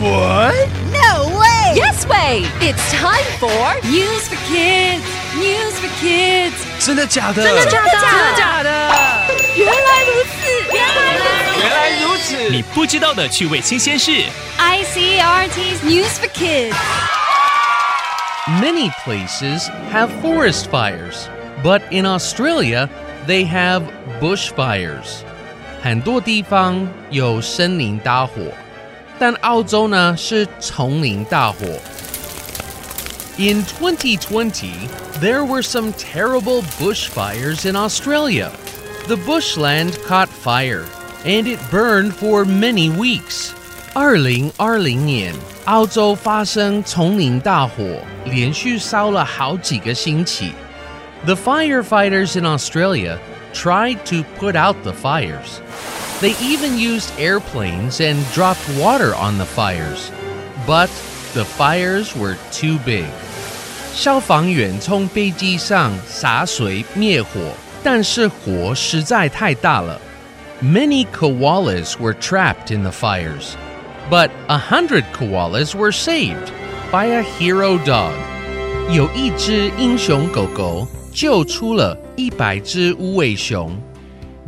What? No way! Yes way! It's time for News for Kids. News for Kids. 真的假的？真的假的？真的假的？原来如此，原来如此。原来如此。你不知道的趣味新鲜事。 ICRT's News for Kids. Many places have forest fires, but in Australia, they have bushfires. 很多地方有森林大火， 但澳洲呢是丛林大火。In 2020, there were some terrible bushfires in Australia. The bushland caught fire, and it burned for many weeks. 二零二零年，澳洲发生丛林大火，连续烧了好几个星期。The firefighters in Australia tried to put out the fires. They even used airplanes and dropped water on the fires. But the fires were too big. 消防员从飞机上洒水灭火，但是火实在太大了。Many koalas were trapped in the fires, but a hundred koalas were saved by a hero dog. 有一只英雄狗狗救出了一百只无尾熊。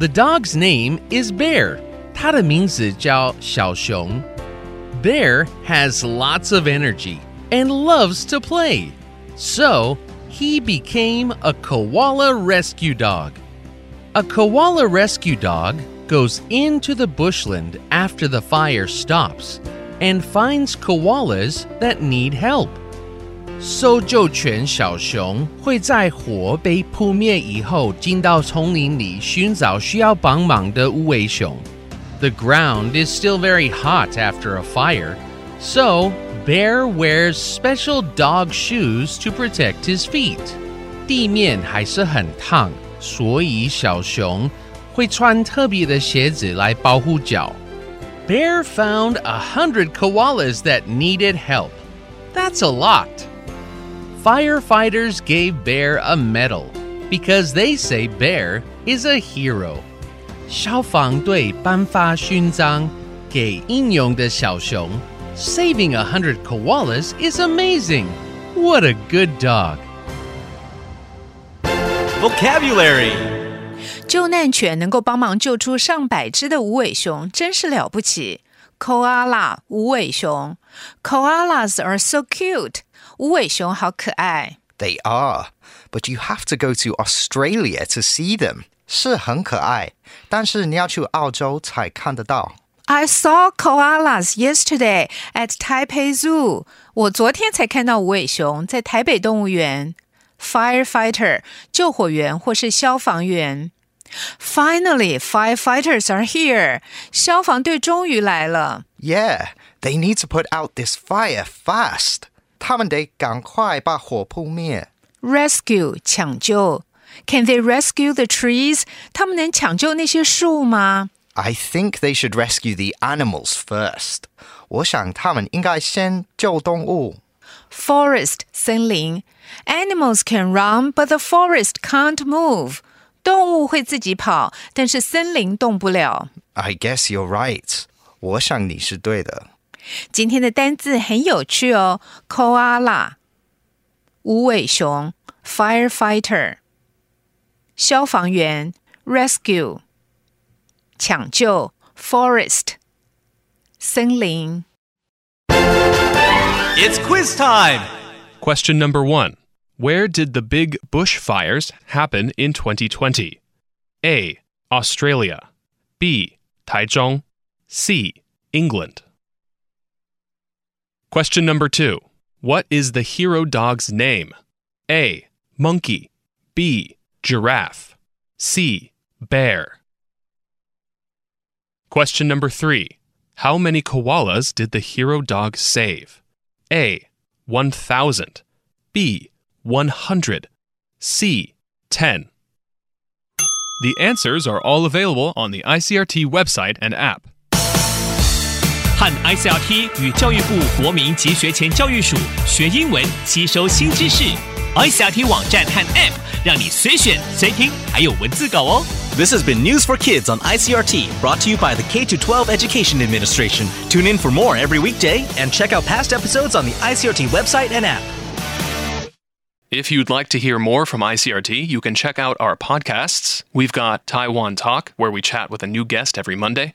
The dog's name is Bear. 它的名字叫小熊。Bear has lots of energy and loves to play. So, he became a koala rescue dog. A koala rescue dog goes into the bushland after the fire stops and finds koalas that need help. 搜救犬小熊会在火被扑灭以后进到丛林里寻找需要帮忙的无尾熊。The ground is still very hot after a fire, so Bear wears special dog shoes to protect his feet. 地面还是很烫，所以小熊会穿特别的鞋子来保护脚。Bear found a hundred koalas that needed help. That's a lot. Firefighters gave Bear a medal because they say Bear is a hero. 消防队颁发勋章给英勇的小熊。Saving a hundred koalas is amazing. What a good dog. Vocabulary. 救难犬能够帮忙救出上百只的无尾熊，真是了不起。Koala 无尾熊，Koalas are so cute， 无尾熊好可爱。 They are, but you have to go to Australia to see them. 是很可爱，但是你要去澳洲才看得到。 I saw koalas yesterday at Taipei Zoo。我昨天才看到无尾熊在台北动物园。Firefighter 救火员或是消防员。Finally, firefighters are here. 消防队终于来了。 Yeah, they need to put out this fire fast. 他们得赶快把火扑灭。 Rescue 抢救。Can they rescue the trees？他们能抢救那些树吗？ I think they should rescue the animals first. 我想他们应该先救动物。 Forest 森林，Animals can run, but the forest can't move。动物会自己跑，但是森林动不了。 I guess you're right. 我想你是对的。 今天的单字很有趣哦，koala 无尾熊，firefighter 消防员，rescue 抢救，forest 森林。 It's quiz time. Question number one Where did the big bushfires happen in 2020? A. Australia. B. Taichung. C. England. Question number two What is the hero dog's name? A. Monkey. B. Giraffe. C. Bear. Question number three How many koalas did the hero dog save? A. 1,000. B. 100. C. 10. The answers are all available on the ICRT website and app. 和 ICRT 与教育部国民及学前教育署学英文，吸收新知识。ICRT 网站和 App 让你随选随听，还有文字稿哦。 This has been News for Kids on ICRT, brought to you by the K 12 Education Administration. Tune in for more every weekday and check out past episodes on the ICRT website and app. If you'd like to hear more from ICRT, you can check out our podcasts. We've got Taiwan Talk, where we chat with a new guest every Monday,